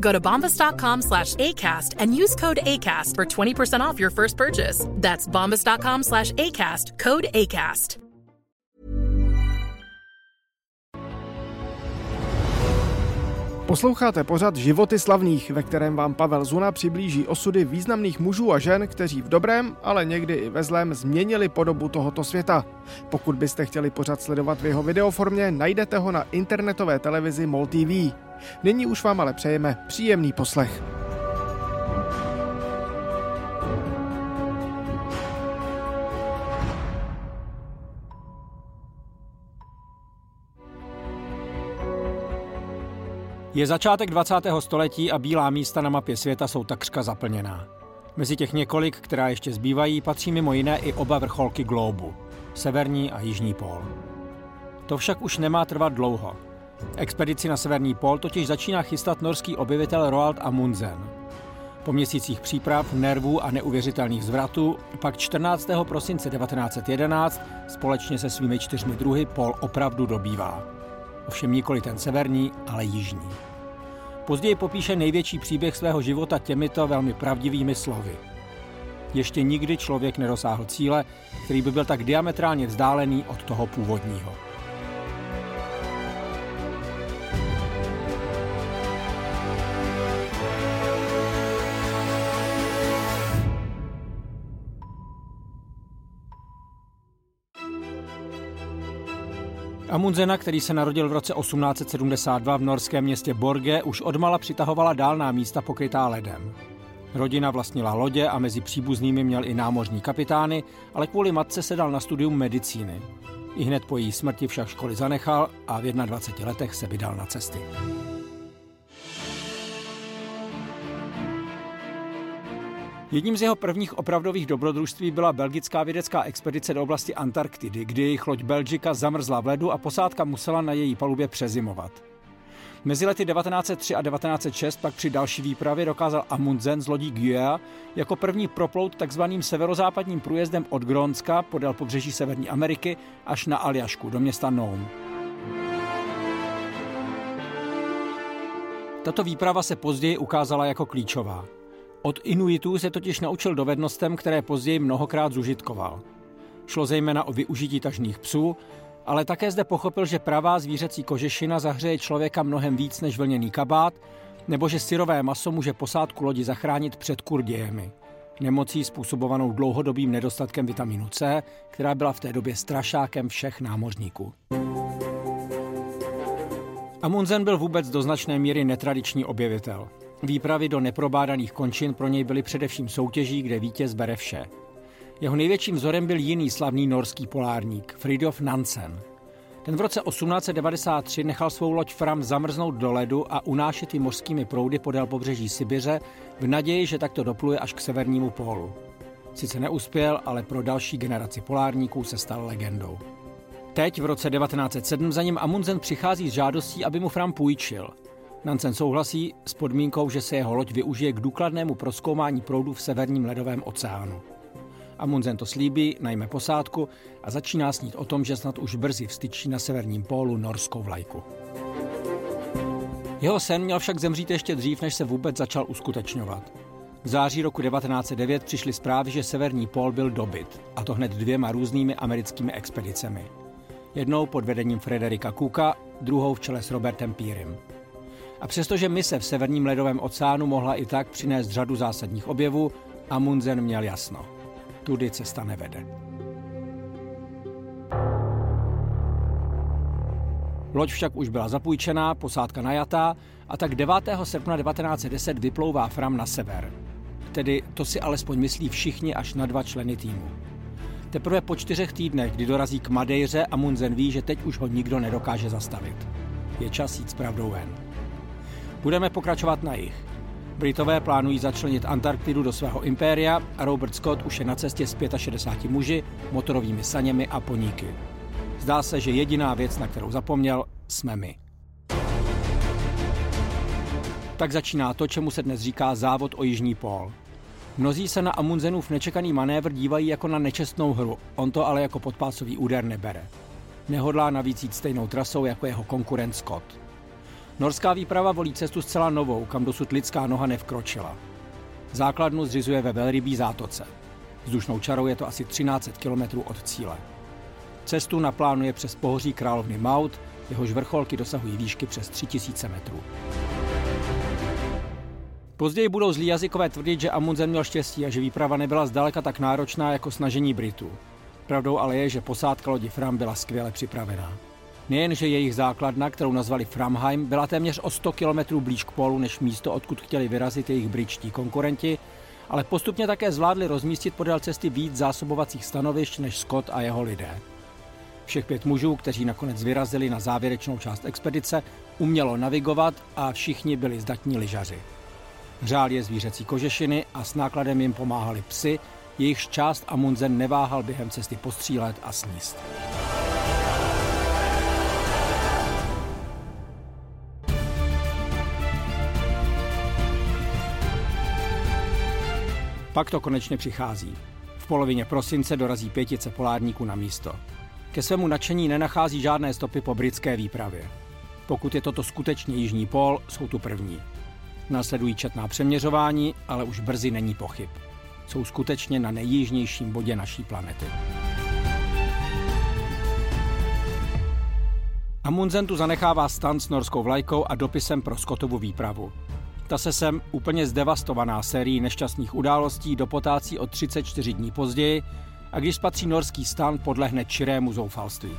Go to bombas.com slash ACAST and use code ACAST for 20% off your first purchase. That's bombas.com slash ACAST, code ACAST. Posloucháte pořad Životy slavných, ve kterém vám Pavel Zuna přiblíží osudy významných mužů a žen, kteří v dobrém, ale někdy i ve zlém změnili podobu tohoto světa. Pokud byste chtěli pořad sledovat v jeho videoformě, najdete ho na internetové televizi MOL TV. Nyní už vám ale přejeme příjemný poslech. Je začátek 20. století a bílá místa na mapě světa jsou takřka zaplněná. Mezi těch několik, která ještě zbývají, patří mimo jiné i oba vrcholky globu, severní a jižní pól. To však už nemá trvat dlouho. Expedici na severní pól totiž začíná chystat norský objevitel Roald Amundsen. Po měsících příprav, nervů a neuvěřitelných zvratů pak 14. prosince 1911 společně se svými čtyřmi druhy pól opravdu dobývá. Ovšem nikoli ten severní, ale jižní. Později popíše největší příběh svého života těmito velmi pravdivými slovy. Ještě nikdy člověk nedosáhl cíle, který by byl tak diametrálně vzdálený od toho původního. Amundsena, který se narodil v roce 1872 v norském městě Borge, už odmala přitahovala dálná místa pokrytá ledem. Rodina vlastnila lodě a mezi příbuznými měl i námořní kapitány, ale kvůli matce se dal na studium medicíny. I hned po její smrti však školy zanechal a v 21 letech se vydal na cesty. Jedním z jeho prvních opravdových dobrodružství byla belgická vědecká expedice do oblasti Antarktidy, kdy jejich loď Belgika zamrzla v ledu a posádka musela na její palubě přezimovat. Mezi lety 1903 a 1906 pak při další výpravě dokázal Amundsen z lodí Guia jako první proplout takzvaným severozápadním průjezdem od Grónska podél pobřeží Severní Ameriky až na Aljašku do města Nome. Tato výprava se později ukázala jako klíčová. Od Inuitů se totiž naučil dovednostem, které později mnohokrát zužitkoval. Šlo zejména o využití tažných psů, ale také zde pochopil, že pravá zvířecí kožešina zahřeje člověka mnohem víc než vlněný kabát, nebo že syrové maso může posádku lodi zachránit před kurdějemi, nemocí způsobovanou dlouhodobým nedostatkem vitamínu C, která byla v té době strašákem všech námořníků. Amundsen byl vůbec do značné míry netradiční objevitel. Výpravy do neprobádaných končin pro něj byly především soutěží, kde vítěz bere vše. Jeho největším vzorem byl jiný slavný norský polárník, Fridtjof Nansen. Ten v roce 1893 nechal svou loď Fram zamrznout do ledu a unášet ji mořskými proudy podél pobřeží Sibiře v naději, že takto dopluje až k severnímu pólu. Sice neuspěl, ale pro další generaci polárníků se stal legendou. Teď v roce 1907 za ním Amundsen přichází s žádostí, aby mu Fram půjčil – Nansen souhlasí s podmínkou, že se jeho loď využije k důkladnému proskoumání proudu v severním ledovém oceánu. Amundsen to slíbí, najme posádku a začíná snít o tom, že snad už brzy vstyčí na severním pólu norskou vlajku. Jeho sen měl však zemřít ještě dřív, než se vůbec začal uskutečňovat. V září roku 1909 přišly zprávy, že severní pól byl dobyt, a to hned dvěma různými americkými expedicemi. Jednou pod vedením Frederika Cooka, druhou v čele s Robertem Pearem. A přestože mise v severním ledovém oceánu mohla i tak přinést řadu zásadních objevů, Amundsen měl jasno. Tudy cesta nevede. Loď však už byla zapůjčená, posádka najatá a tak 9. srpna 1910 vyplouvá Fram na sever. Tedy to si alespoň myslí všichni až na dva členy týmu. Teprve po čtyřech týdnech, kdy dorazí k Madejře, Amundsen ví, že teď už ho nikdo nedokáže zastavit. Je čas jít s pravdou ven. Budeme pokračovat na jich. Britové plánují začlenit Antarktidu do svého impéria a Robert Scott už je na cestě s 65 muži, motorovými saněmi a poníky. Zdá se, že jediná věc, na kterou zapomněl, jsme my. Tak začíná to, čemu se dnes říká závod o Jižní pól. Mnozí se na Amundsenův nečekaný manévr dívají jako na nečestnou hru, on to ale jako podpásový úder nebere. Nehodlá navíc jít stejnou trasou jako jeho konkurent Scott. Norská výprava volí cestu zcela novou, kam dosud lidská noha nevkročila. Základnu zřizuje ve Velrybí zátoce. Vzdušnou čarou je to asi 13 kilometrů od cíle. Cestu naplánuje přes pohoří královny Maut, jehož vrcholky dosahují výšky přes 3000 metrů. Později budou zlí jazykové tvrdit, že Amundsen měl štěstí a že výprava nebyla zdaleka tak náročná jako snažení Britů. Pravdou ale je, že posádka lodi Fram byla skvěle připravená. Nejenže jejich základna, kterou nazvali Framheim, byla téměř o 100 kilometrů blíž k polu než místo, odkud chtěli vyrazit jejich britští konkurenti, ale postupně také zvládli rozmístit podél cesty víc zásobovacích stanovišť než Scott a jeho lidé. Všech pět mužů, kteří nakonec vyrazili na závěrečnou část expedice, umělo navigovat a všichni byli zdatní lyžaři. Řál je zvířecí kožešiny a s nákladem jim pomáhali psy, jejichž část Amundsen neváhal během cesty postřílet a sníst. Pak to konečně přichází. V polovině prosince dorazí pětice polárníků na místo. Ke svému nadšení nenachází žádné stopy po britské výpravě. Pokud je toto skutečně jižní pól, jsou tu první. Následují četná přeměřování, ale už brzy není pochyb. Jsou skutečně na nejjižnějším bodě naší planety. Amundsen tu zanechává stan s norskou vlajkou a dopisem pro Scottovu výpravu. Ta se sem úplně zdevastovaná sérií nešťastných událostí dopotácí o 34 dní později a když spatří norský stan, podlehne čirému zoufalství.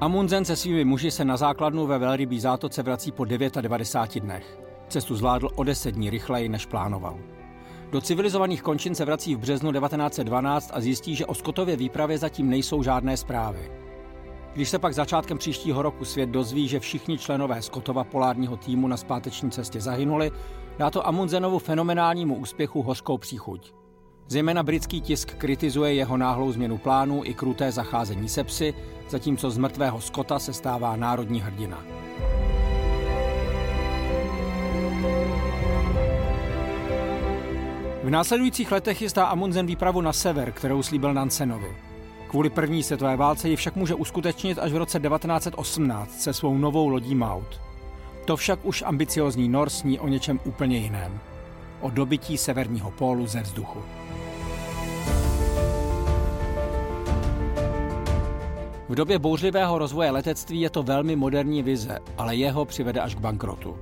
Amundsen se svými muži se na základnu ve Velrybí zátoce vrací po 99 dnech. Cestu zvládl o 10 dní rychleji, než plánoval. Do civilizovaných končin se vrací v březnu 1912 a zjistí, že o Skotově výpravě zatím nejsou žádné zprávy. Když se pak začátkem příštího roku svět dozví, že všichni členové Skotova polárního týmu na zpáteční cestě zahynuli, dá to Amundsenovu fenomenálnímu úspěchu hořkou příchuť. Zejména britský tisk kritizuje jeho náhlou změnu plánů i kruté zacházení se psy, zatímco z mrtvého Skota se stává národní hrdina. V následujících letech chystá Amundsen výpravu na sever, kterou slíbil Nansenovi. Kvůli první světové válce ji však může uskutečnit až v roce 1918 se svou novou lodí Maut. To však už ambiciozní Nor sní o něčem úplně jiném. O dobití severního pólu ze vzduchu. V době bouřlivého rozvoje letectví je to velmi moderní vize, ale jeho přivede až k bankrotu.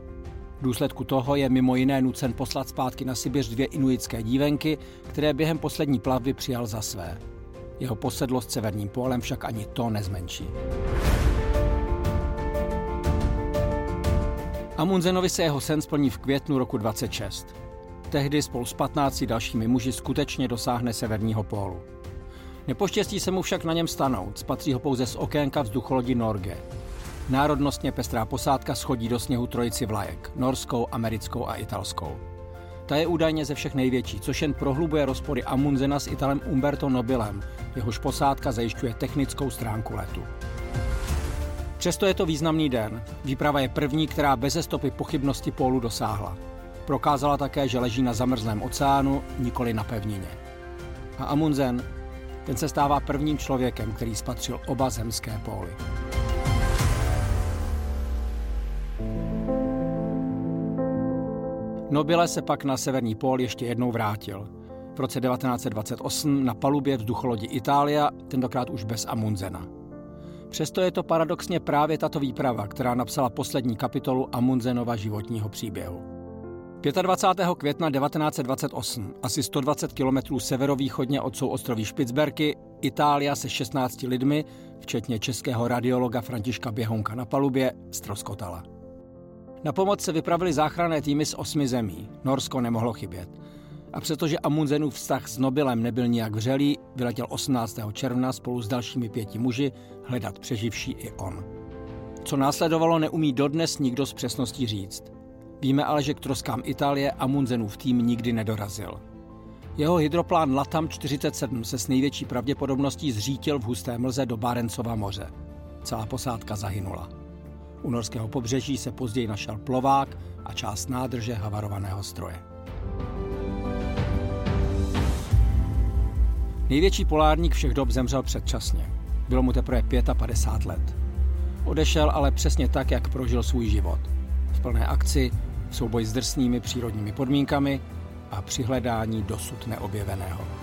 V důsledku toho je mimo jiné nucen poslat zpátky na Sibiř dvě inuitské dívenky, které během poslední plavby přijal za své. Jeho posedlost severním pólem však ani to nezmenší. Amundsenovi se jeho sen splní v květnu roku 26. Tehdy spolu s 15 dalšími muži skutečně dosáhne severního pólu. Nepoštěstí se mu však na něm stanout, spatří ho pouze z okénka vzducholodi Norge. Národnostně pestrá posádka schodí do sněhu trojici vlajek, norskou, americkou a italskou. Ta je údajně ze všech největší, což jen prohlubuje rozpory Amundsena s Italem Umberto Nobilem, jehož posádka zajišťuje technickou stránku letu. Přesto je to významný den. Výprava je první, která bez stopy pochybnosti pólu dosáhla. Prokázala také, že leží na zamrzlém oceánu, nikoli na pevnině. A Amundsen, ten se stává prvním člověkem, který spatřil oba zemské póly. Nobile se pak na severní pól ještě jednou vrátil. V roce 1928 na palubě vzducholodi Itália, tentokrát už bez Amundsena. Přesto je to paradoxně právě tato výprava, která napsala poslední kapitolu Amundsenova životního příběhu. 25. května 1928, asi 120 kilometrů severovýchodně od souostroví Špicberky, Itália se 16 lidmi, včetně českého radiologa Františka Běhounka na palubě, stroskotala. Na pomoc se vypravili záchranné týmy z osmi zemí. Norsko nemohlo chybět. A přestože Amundsenův vztah s Nobilem nebyl nijak vřelý, vyletěl 18. června spolu s dalšími pěti muži hledat přeživší i on. Co následovalo, neumí dodnes nikdo s přesností říct. Víme ale, že k troskám Itálie Amundsenův tým nikdy nedorazil. Jeho hydroplán Latam 47 se s největší pravděpodobností zřítil v husté mlze do Barencova moře. Celá posádka zahynula. U norského pobřeží se později našel plovák a část nádrže havarovaného stroje. Největší polárník všech dob zemřel předčasně. Bylo mu teprve 55 let. Odešel ale přesně tak, jak prožil svůj život. V plné akci, v souboji s drsnými přírodními podmínkami a při hledání dosud neobjeveného.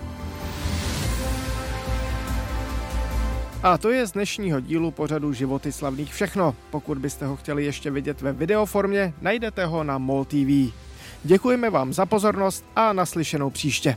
A to je z dnešního dílu pořadu Životy slavných všechno. Pokud byste ho chtěli ještě vidět ve videoformě, najdete ho na MOL TV. Děkujeme vám za pozornost a naslyšenou příště.